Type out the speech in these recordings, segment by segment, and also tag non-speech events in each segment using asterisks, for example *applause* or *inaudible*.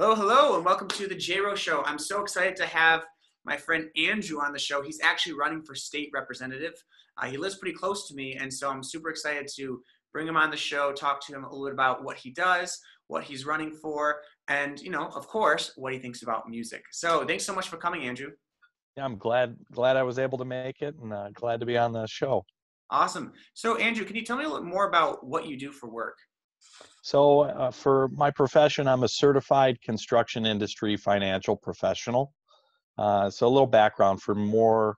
Hello, hello, and welcome to the J Row Show. I'm so excited to have my friend Andrew on the show. He's actually running for state representative. Uh, he lives pretty close to me, and so I'm super excited to bring him on the show, talk to him a little bit about what he does, what he's running for, and you know, of course, what he thinks about music. So, thanks so much for coming, Andrew. Yeah, I'm glad glad I was able to make it, and uh, glad to be on the show. Awesome. So, Andrew, can you tell me a little more about what you do for work? So, uh, for my profession, I'm a certified construction industry financial professional. Uh, so, a little background for more,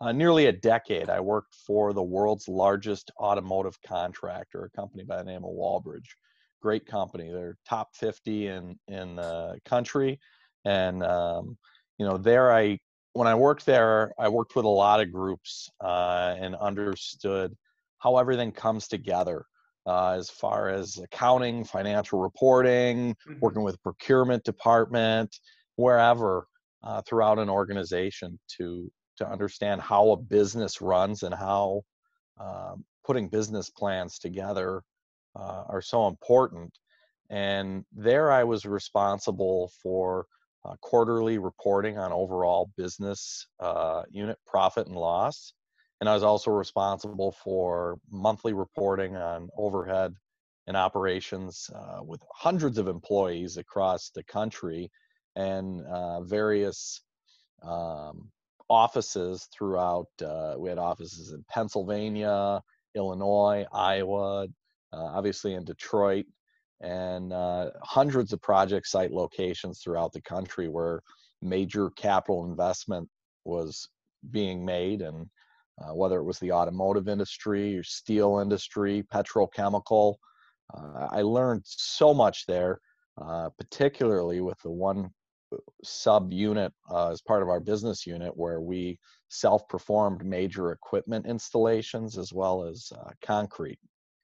uh, nearly a decade, I worked for the world's largest automotive contractor, a company by the name of Walbridge. Great company. They're top 50 in in the country, and um, you know, there I when I worked there, I worked with a lot of groups uh, and understood how everything comes together uh, as far as accounting, financial reporting, mm-hmm. working with procurement department, wherever uh, throughout an organization to to understand how a business runs and how um, putting business plans together uh, are so important. And there, I was responsible for uh, quarterly reporting on overall business uh, unit profit and loss. And I was also responsible for monthly reporting on overhead and operations uh, with hundreds of employees across the country and uh, various um, offices throughout. Uh, we had offices in Pennsylvania, Illinois, Iowa, uh, obviously in Detroit, and uh, hundreds of project site locations throughout the country where major capital investment was being made and uh, whether it was the automotive industry or steel industry petrochemical uh, i learned so much there uh, particularly with the one uh, sub unit uh, as part of our business unit where we self-performed major equipment installations as well as uh, concrete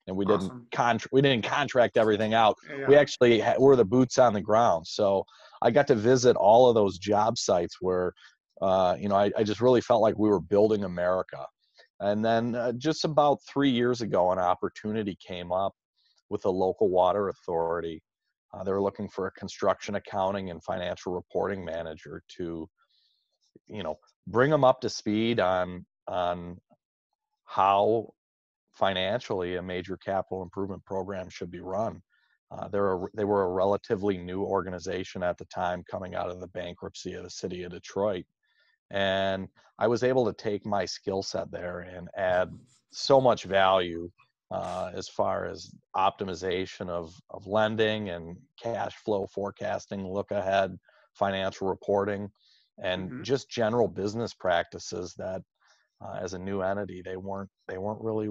and we awesome. didn't contract we didn't contract everything out yeah. we actually were the boots on the ground so i got to visit all of those job sites where uh, you know I, I, just really felt like we were building america and then uh, just about three years ago an opportunity came up with a local water authority uh, they were looking for a construction accounting and financial reporting manager to you know bring them up to speed on on how financially a major capital improvement program should be run. Uh, they're a, they were a relatively new organization at the time coming out of the bankruptcy of the city of Detroit. And I was able to take my skill set there and add so much value uh, as far as optimization of, of lending and cash flow forecasting, look ahead, financial reporting, and mm-hmm. just general business practices that uh, as a new entity they weren't they weren't really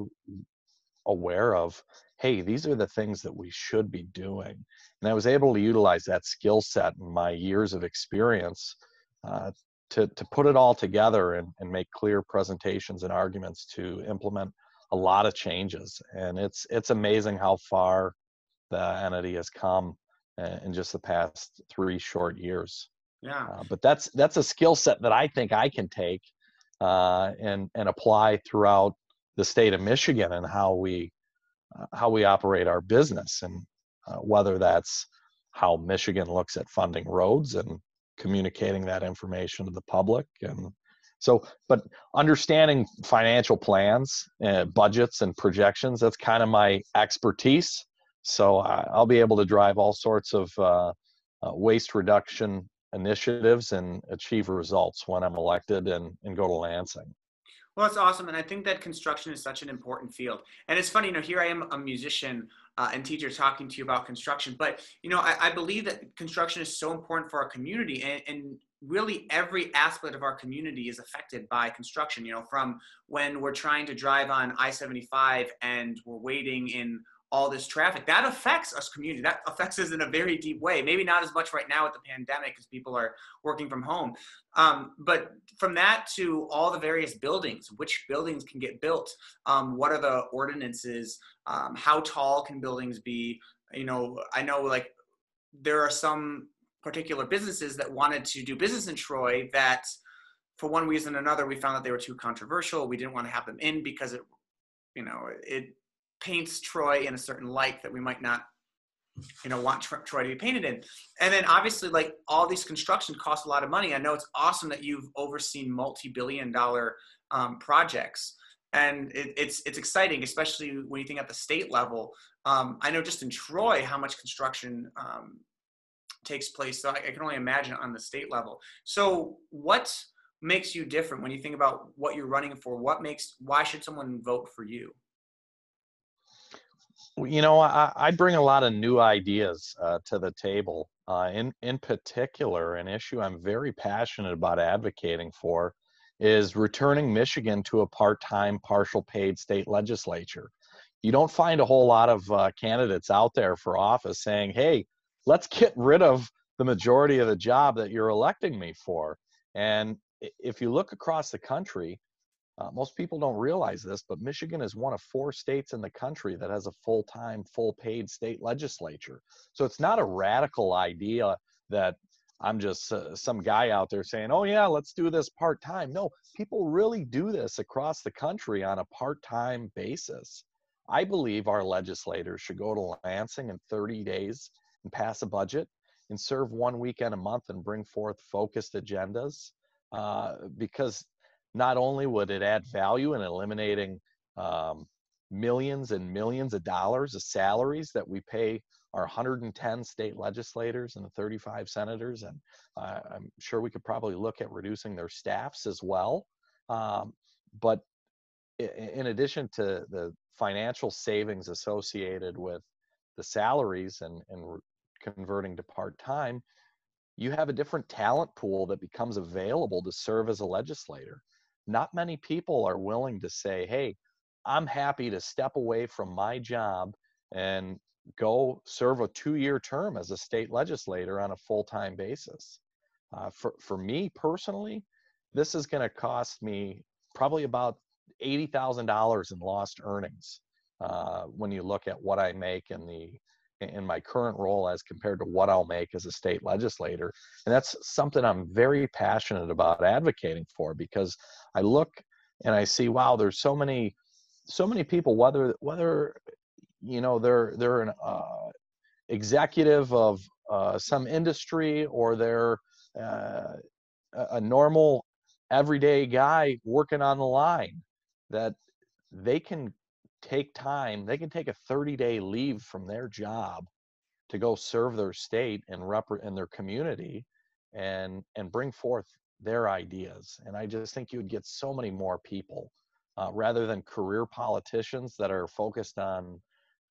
aware of hey these are the things that we should be doing and i was able to utilize that skill set and my years of experience uh, to, to put it all together and, and make clear presentations and arguments to implement a lot of changes. And it's it's amazing how far the entity has come uh, in just the past three short years. Yeah. Uh, but that's that's a skill set that i think i can take uh, and and apply throughout the state of Michigan and how we uh, how we operate our business. And uh, whether that's how Michigan looks at funding roads and communicating that information to the public and so but understanding financial plans uh, budgets and projections that's kind of my expertise so I, will be able to drive all sorts of uh, uh, waste reduction initiatives and achieve results when I'm elected and, and go to Lansing. Well, that's awesome. And I think that construction is such an important field. And it's funny, you know, here I am a musician uh, and teacher talking to you about construction, but, you know, I, I believe that construction is so important for our community and, and really every aspect of our community is affected by construction, you know, from when we're trying to drive on I-75 and we're waiting in all this traffic. That affects us community. That affects us in a very deep way. Maybe not as much right now with the pandemic because people are working from home. Um, but from that to all the various buildings which buildings can get built? Um, what are the ordinances? Um, how tall can buildings be? You know i know like there are some particular businesses that wanted to do business in troy that for one reason or another we found that they were too controversial. We didn't want to have them in because it you know it paints Troy in a certain light that we might not you know want Troy to be painted in. And then obviously like all these construction cost a lot of money. I know it's awesome that you've overseen multi-billion dollar um, projects. And it, it's it's exciting, especially when you think at the state level. Um, I know just in Troy how much construction um, takes place. So I, I can only imagine on the state level. So what makes you different when you think about what you're running for? What makes why should someone vote for you? You know, I, I bring a lot of new ideas uh, to the table. Uh, in in particular, an issue I'm very passionate about advocating for is returning Michigan to a part-time, partial paid state legislature. You don't find a whole lot of uh, candidates out there for office saying, "Hey, let's get rid of the majority of the job that you're electing me for." And if you look across the country, uh, most people don't realize this, but Michigan is one of four states in the country that has a full time, full paid state legislature. So it's not a radical idea that I'm just uh, some guy out there saying, oh, yeah, let's do this part time. No, people really do this across the country on a part time basis. I believe our legislators should go to Lansing in 30 days and pass a budget and serve one weekend a month and bring forth focused agendas uh, because not only would it add value in eliminating um, millions and millions of dollars of salaries that we pay our 110 state legislators and the 35 senators, and uh, I'm sure we could probably look at reducing their staffs as well. Um, but in addition to the financial savings associated with the salaries and, and converting to part time, you have a different talent pool that becomes available to serve as a legislator. Not many people are willing to say, hey, I'm happy to step away from my job and go serve a two year term as a state legislator on a full time basis. Uh, for, for me personally, this is going to cost me probably about $80,000 in lost earnings uh, when you look at what I make and the in my current role as compared to what I'll make as a state legislator. And that's something I'm very passionate about advocating for because I look and I see, wow, there's so many, so many people, whether, whether, you know, they're, they're an uh, executive of uh, some industry or they're uh, a normal everyday guy working on the line that they can take time, they can take a 30 day leave from their job to go serve their state and rep and their community and and bring forth their ideas. And I just think you would get so many more people uh, rather than career politicians that are focused on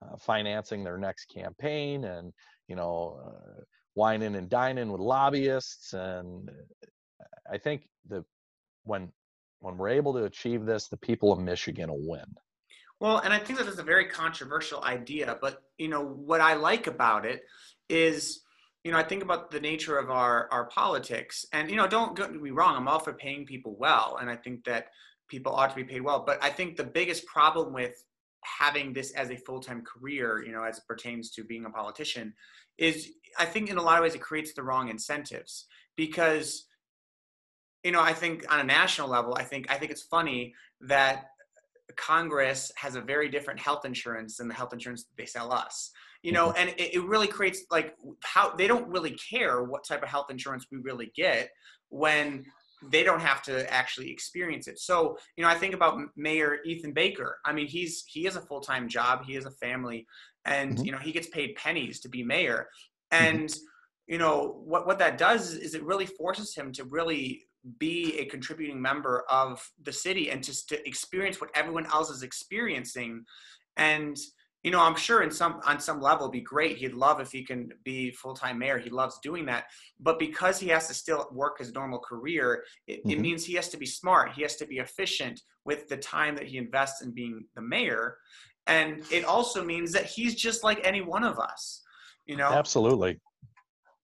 uh, financing their next campaign and you know uh, wining and dining with lobbyists. And uh, I think that when when we're able to achieve this, the people of Michigan will win. Well, and I think that is a very controversial idea, but you know what I like about it is, you know, I think about the nature of our our politics, and you know, don't get me wrong, I'm all for paying people well, and I think that people ought to be paid well. But I think the biggest problem with having this as a full-time career, you know, as it pertains to being a politician, is I think in a lot of ways it creates the wrong incentives because you know, I think on a national level, I think I think it's funny that Congress has a very different health insurance than the health insurance they sell us. You know, mm-hmm. and it, it really creates like how they don't really care what type of health insurance we really get when they don't have to actually experience it. So, you know, I think about Mayor Ethan Baker. I mean, he's he has a full time job, he has a family, and mm-hmm. you know, he gets paid pennies to be mayor. Mm-hmm. And mm-hmm. you know what what that does is it really forces him to really be a contributing member of the city and just to experience what everyone else is experiencing. And you know i'm sure in some on some level be great. He'd love if he can be full-time mayor. He loves doing that. But because he has to still work his normal career it, mm-hmm. it means he has to be smart. He has to be efficient with the time that he invests in being the mayor. And it also means that he's just like any one of us you know? Absolutely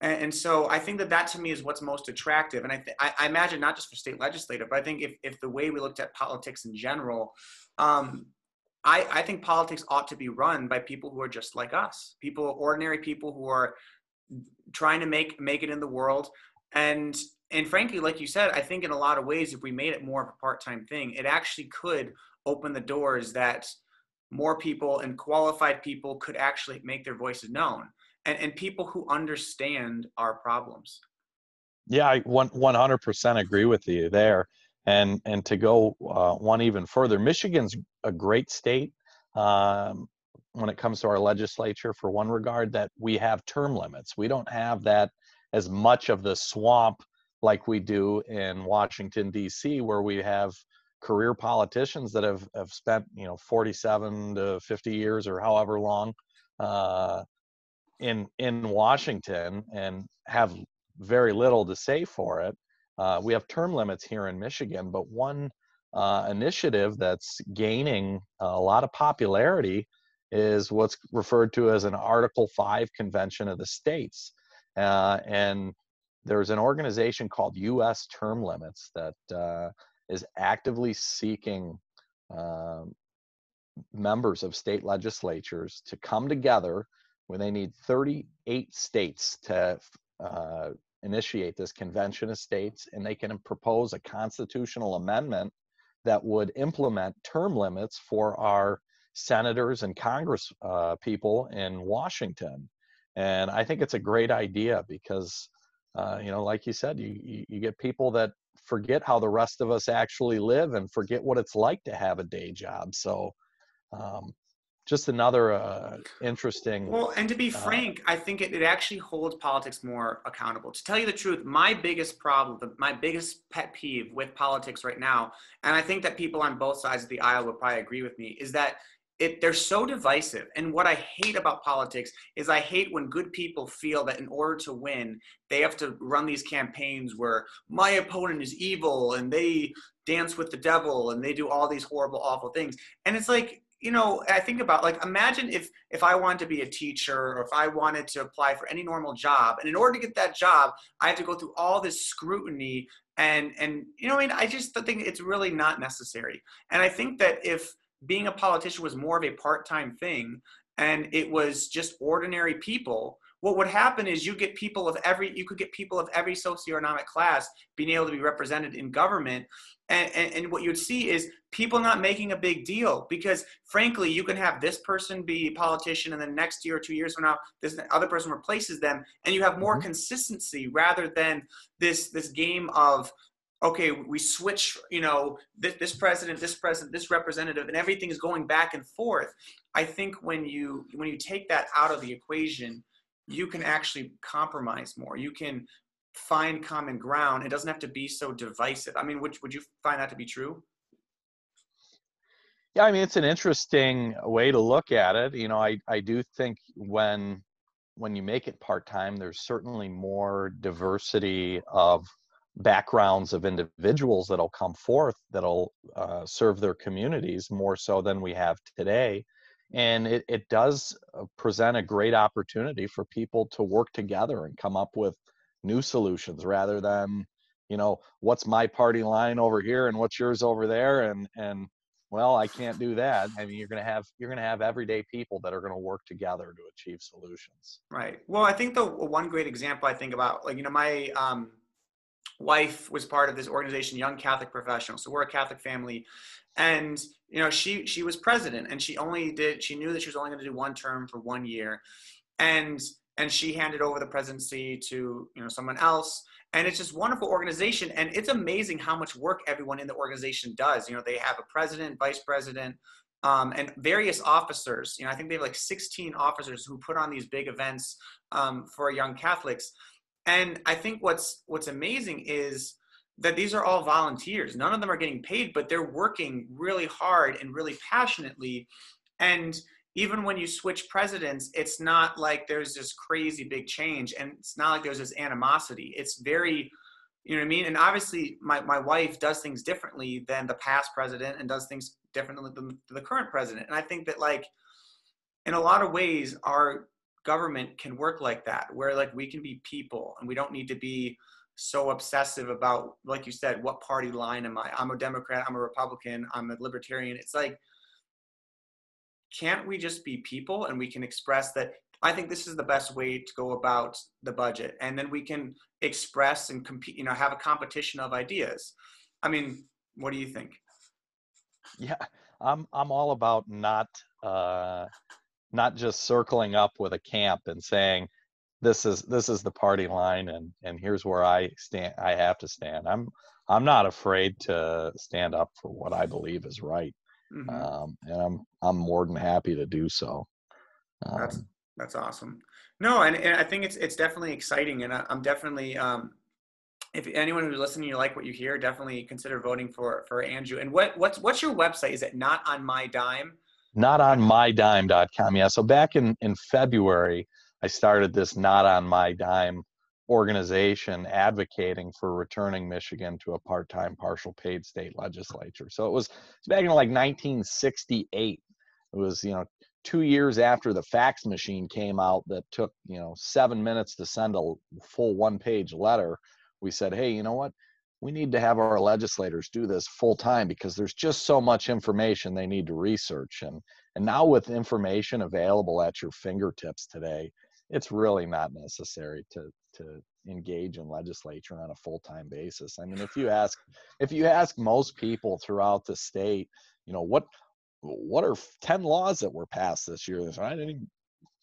and, and, so I think that that to me is what's most attractive. And I, th- I, I, imagine not just for state legislative, but I think if, if the way we looked at politics in general, um, I, I think politics ought to be run by people who are just like us, people, ordinary people who are trying to make make it in the world. And and frankly, like you said, I think in a lot of ways, if we made it more of a part time thing, it actually could open the doors that more people and qualified people could actually make their voices known and, and people who understand our problems. Yeah, I one one hundred percent agree with you there. And and to go uh, one even further, Michigan's a great state um, when it comes to our legislature. For one regard, that we have term limits. We don't have that as much of the swamp like we do in Washington D.C., where we have career politicians that have, have spent you know 47 to 50 years or however long uh, in in Washington and have very little to say for it. Uh, we have term limits here in Michigan, but one uh, initiative that's gaining a lot of popularity is what's referred to as an Article 5 Convention of the States. Uh, and there's an organization called U.S. Term Limits that uh, is actively seeking um, members of state legislatures to come together when they need 38 states to uh, initiate this convention of states and they can propose a constitutional amendment that would implement term limits for our senators and congress uh, people in washington. And i think it's a great idea because uh, you know like you said you, you, you get people that forget how the rest of us actually live and forget what it's like to have a day job. So um, just another uh, interesting. Well, and to be uh, frank, I think it, it actually holds politics more accountable. To tell you the truth, my biggest problem, my biggest pet peeve with politics right now, and I think that people on both sides of the aisle would probably agree with me, is that it, they're so divisive. And what I hate about politics is I hate when good people feel that in order to win, they have to run these campaigns where my opponent is evil and they dance with the devil and they do all these horrible, awful things. And it's like, you know i think about like imagine if if i wanted to be a teacher or if i wanted to apply for any normal job and in order to get that job i have to go through all this scrutiny and and you know i mean i just think it's really not necessary. And i think that if being a politician was more of a part-time thing and it was just ordinary people what would happen is you get people of every you could get people of every socioeconomic class being able to be represented in government and, and, and, what you'd see is people not making a big deal because frankly you can have this person be a politician and then next year or two years from now this other person replaces them and you have more mm-hmm. consistency rather than this this game of okay we switch you know this, this president this president this representative and everything is going back and forth i think when you when you take that out of the equation you can actually compromise more. You can find common ground. It doesn't have to be so divisive. I mean, would, would you find that to be true? Yeah, I mean, it's an interesting way to look at it. You know, I, I do think when when you make it part-time, there's certainly more diversity of backgrounds of individuals that'll come forth that'll uh, serve their communities more so than we have today and it, it does uh, present a great opportunity for people to work together and come up with new solutions rather than you know what's my party line over here and what's yours over there? and and well i can't do that. I mean you're going to have you're going to have everyday people that are going to work together to achieve solutions. Right. Well i think the one great example i think about like you know my um wife was part of this organization young catholic professionals so we're a catholic family. And you know she she was president and she only did she knew that she was only going to do one term for one year. And and she handed over the presidency to you know someone else. And it's just wonderful organization. And it's amazing how much work everyone in the organization does. You know they have a president vice president um, and various officers. You know i think they have like 16 officers who put on these big events um, for young catholics and i think what's what's amazing is that these are all volunteers. None of them are getting paid, but they're working really hard and really passionately. And even when you switch presidents, it's not like there's this crazy big change and it's not like there's this animosity. It's very, you know what I mean? And obviously, my, my wife does things differently than the past president and does things differently than the current president. And I think that, like, in a lot of ways, our government can work like that, where like we can be people and we don't need to be so obsessive about, like you said, what party line am I? I'm a Democrat, I'm a Republican, I'm a Libertarian. It's like, can't we just be people and we can express that? I think this is the best way to go about the budget. And then we can express and compete, you know, have a competition of ideas. I mean, what do you think? Yeah, I'm I'm all about not uh, not just circling up with a camp and saying this is this is the party line and and here's where i stand i have to stand. I'm i'm not afraid to stand up for what i believe is right mm-hmm. um, and i'm i'm more than happy to do so um, that's that's awesome. No and, and i think it's it's definitely exciting and I, am definitely um if anyone who's listening you like what you hear definitely consider voting for for andrew. And what what's what's your website? Is it not on my dime not on mydime.com yeah so back in in february I started this not on my dime organization advocating for returning Michigan to a part-time partial paid state legislature. So it was, it was back in like 1968. It was, you know, two years after the fax machine came out that took, you know, seven minutes to send a full one-page letter. We said, hey, you know what? We need to have our legislators do this full time because there's just so much information they need to research. And and now with information available at your fingertips today, it's really not necessary to to engage in legislature on a full-time basis. I mean, if you ask if you ask most people throughout the state, you know, what what are 10 laws that were passed this year? I didn't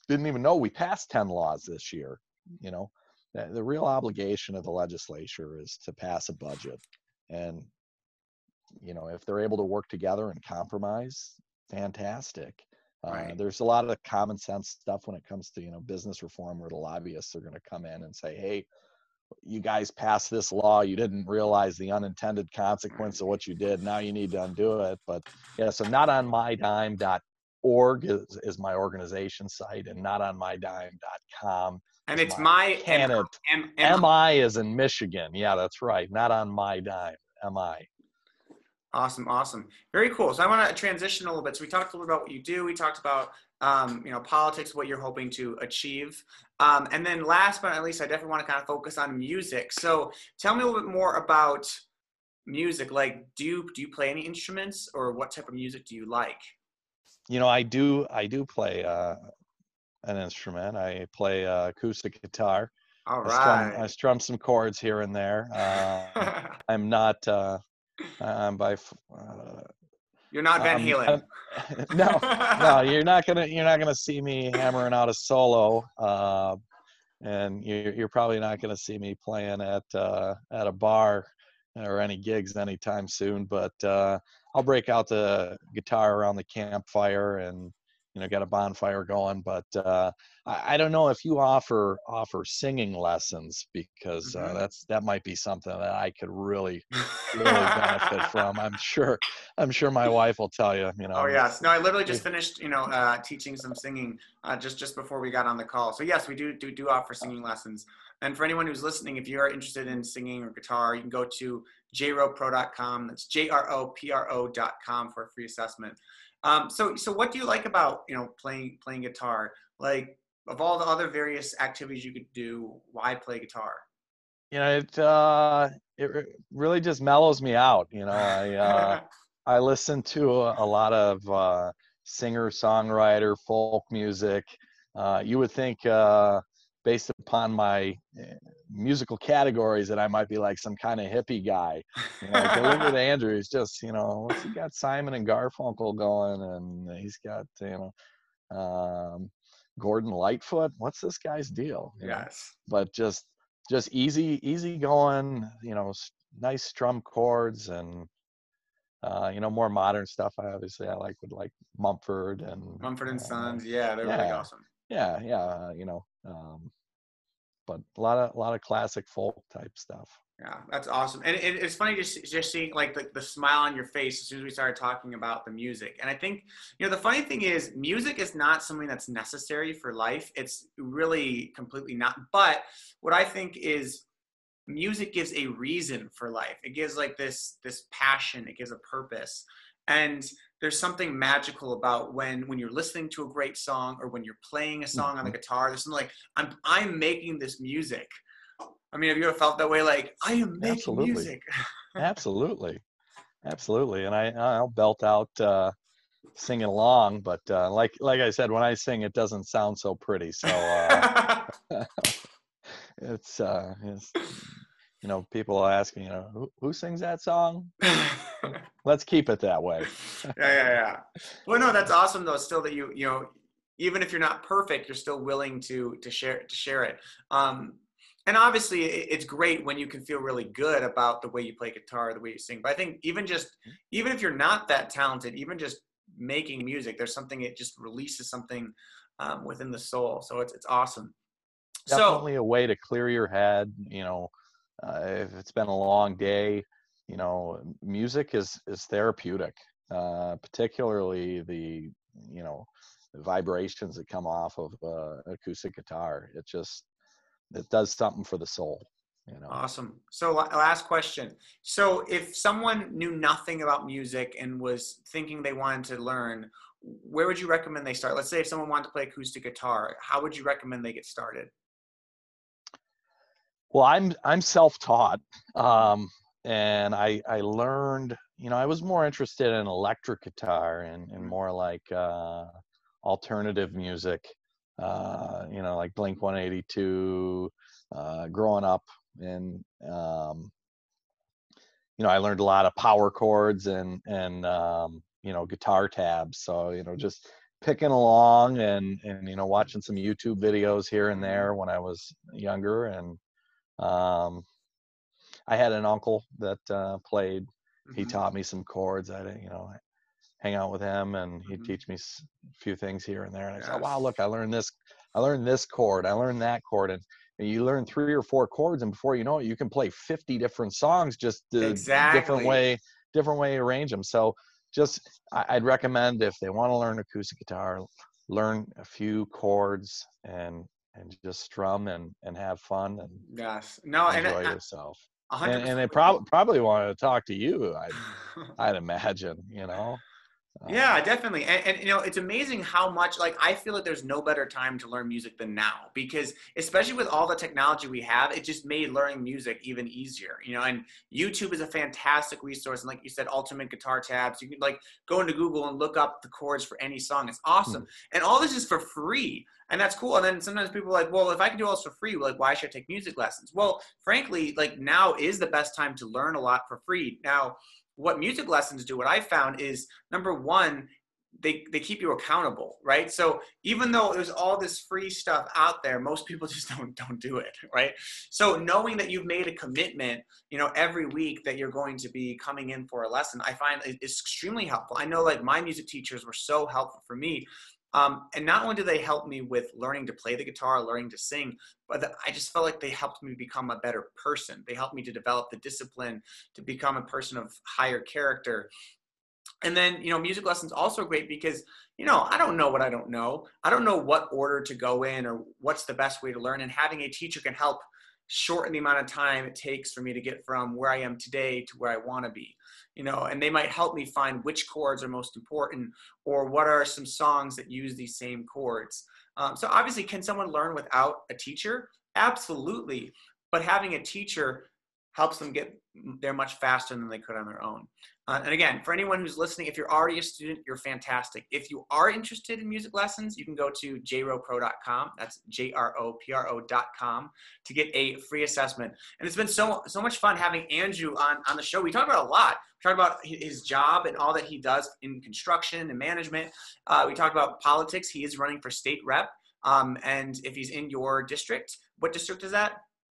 didn't even know we passed 10 laws this year, you know. The, real obligation of the legislature is to pass a budget and you know, if they're able to work together and compromise, fantastic. Uh, there's a lot of common sense stuff when it comes to you know business reform where the lobbyists are going to come in and say hey you guys passed this law. You didn't realize the unintended consequence of what you did. Now you need to undo it. But yeah so not on mydime.org is, is my organization site and not on mydime.com and it's my, M, M, mi is in michigan yeah that's right not on my dime mi Awesome, awesome. Very cool. So I want to transition a little bit. So we talked a little bit about what you do. We talked about um, you know politics, what you're hoping to achieve, um, and then last but not least, I definitely want to kind of focus on music. So tell me a little bit more about music. Like, do you do you play any instruments, or what type of music do you like? You know, I do. I do play uh, an instrument. I play uh, acoustic guitar. All right. I strum, I strum some chords here and there. Uh, *laughs* I'm not. Uh, um, by uh, you're not Van um, Halen. *laughs* no, no, you're not gonna you're not gonna see me hammering out a solo, uh, and you're, you're probably not gonna see me playing at uh, at a bar or any gigs anytime soon. But uh, I'll break out the guitar around the campfire and you know got a bonfire going but uh, I, I, don't know if you offer offer singing lessons because uh, mm-hmm. that's that might be something that i could really really benefit *laughs* from. I'm sure i'm sure my wife will tell you you know oh yes. No i literally just finished you know uh, teaching some singing uh, just just before we got on the call. So yes we do do do offer singing lessons. And for anyone who's listening if you are interested in singing or guitar you can go to jropro.com that's j-r-o-p-r-o.com for a free assessment um, so, so what do you like about you know playing playing guitar? Like of all the other various activities you could do, why play guitar? You know, it uh, it really just mellows me out. You know, I uh, *laughs* I listen to a, a lot of uh, singer songwriter folk music. Uh, you would think uh, based upon my eh, musical categories that I might be like some kind of hippie guy. You know, like look *laughs* at Andrew, he's just, you know, what's he got Simon and Garfunkel going and he's got, you know, um, Gordon Lightfoot. What's this guy's deal? You yes. Know? But just, just easy, easy going, you know, nice strum chords and, uh, you know, more modern stuff. I obviously I like with like Mumford and Mumford and uh, Sons. Yeah, they're yeah, really awesome. Yeah, yeah, you know, um, but a lot of a lot of classic folk type stuff. Yeah, that's awesome, and it, it's funny just just seeing like the, the smile on your face as soon as we started talking about the music. And I think you know the funny thing is, music is not something that's necessary for life. It's really completely not. But what I think is music gives a reason for life. It gives like this this passion. It gives a purpose, and there's something magical about when when you're listening to a great song or when you're playing a song on the mm-hmm. guitar there's something like i'm i'm making this music i mean have you ever felt that way like i am making absolutely. music *laughs* absolutely absolutely and i i'll belt out uh singing along but uh like like i said when i sing it doesn't sound so pretty so uh *laughs* *laughs* it's uh it's you know, people ask me, you know, who, who sings that song? Let's keep it that way. *laughs* yeah, yeah, yeah. Well, no, that's awesome though. Still, that you, you know, even if you're not perfect, you're still willing to to share to share it. Um, and obviously, it's great when you can feel really good about the way you play guitar, the way you sing. But I think even just even if you're not that talented, even just making music, there's something it just releases something um, within the soul. So it's it's awesome. Definitely so, a way to clear your head. You know, uh, if it's been a long day, you know, music is is therapeutic. Uh, particularly the you know the vibrations that come off of uh, acoustic guitar. It just it does something for the soul. You know. Awesome. So last question. So if someone knew nothing about music and was thinking they wanted to learn, where would you recommend they start? Let's say if someone wanted to play acoustic guitar, how would you recommend they get started? Well, I'm I'm self-taught, um, and I I learned. You know, I was more interested in electric guitar and, and more like uh, alternative music uh, you know, like Blink 182, uh, growing up. And, um, you know, I learned a lot of power chords and, and, um, you know, guitar tabs. So, you know, just picking along and, and, you know, watching some YouTube videos here and there when I was younger. And, um, I had an uncle that, uh, played, he mm-hmm. taught me some chords. I, didn't, you know, hang out with him and he'd mm-hmm. teach me a few things here and there. And I yes. said, wow, look, I learned this, I learned this chord, I learned that chord. And, you learn three or four chords and before you know it, you can play 50 different songs, just exactly. different way, different way arrange them. So just, I'd recommend if they want to learn acoustic guitar, learn a few chords and, and just strum and, and have fun and yes, no, enjoy and, yourself. And, and, they probably probably wanted to talk to you. I'd, *laughs* I'd imagine, you know yeah um, definitely and, and, you know it's amazing how much like i feel like there's no better time to learn music than now because especially with all the technology we have it just made learning music even easier you know and youtube is a fantastic resource and like you said ultimate guitar tabs you can like go into google and look up the chords for any song it's awesome mm-hmm. and all this is for free and that's cool and then sometimes people are like well if i can do all this for free like why should i take music lessons well frankly like now is the best time to learn a lot for free now what music lessons do, what I found is number one, they, they keep you accountable, right? So even though there's all this free stuff out there, most people *laughs* just don't don't do it, right? So knowing that you've made a commitment, you know, every week that you're going to be coming in for a lesson, I find is extremely helpful. I know like my music teachers were so helpful for me um, and not only do they help me with learning to play the guitar, learning to sing, but the, I just felt like they helped me become a better person. They helped me to develop the discipline to become a person of higher character. And then, you know, music lessons also great because, you know, I don't know what I don't know. I don't know what order to go in or what's the best way to learn. And having a teacher can help shorten the amount of time it takes for me to get from where I am today to where I want to be you know, and they might help me find which chords are most important or what are some songs that use these same chords. Um, so obviously, can someone learn without a teacher? Absolutely. But having a teacher helps them get there much faster than they could on their own. Uh, and again, for anyone who's listening, if you're already a student, you're fantastic. If you are interested in music lessons, you can go to jropro.com. That's J-R-O-P-R-O.com to get a free assessment. And it's been so so much fun having Andrew on, on the show. We talked about a lot. We talked about his job and all that he does in construction and management. Uh, we talked about politics. He is running for state rep. Um, and if he's in your district, what district is that?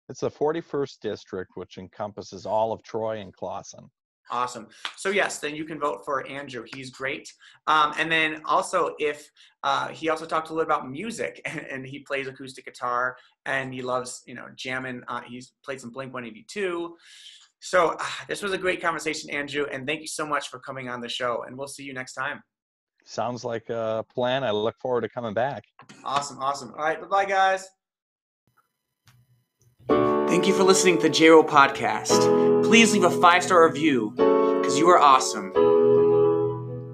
It's the 41st district, which encompasses all of Troy and Clawson. Awesome. So yes, then you can vote for Andrew. He's great. Um, and then also, if uh, he also talked a little about music, *laughs* and, and, he plays acoustic guitar, and he loves you know jamming. Uh, he's played some Blink 182. So uh, this was a great conversation, Andrew, and thank you so much for coming on the show. And we'll see you next time. Sounds like a plan. I look forward to coming back. Awesome, awesome. All right, bye bye, guys. Thank you for listening to the JRO podcast. Please leave a five star review because you are awesome.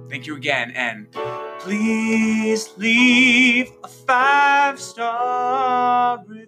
Thank you again, and please leave a five star review.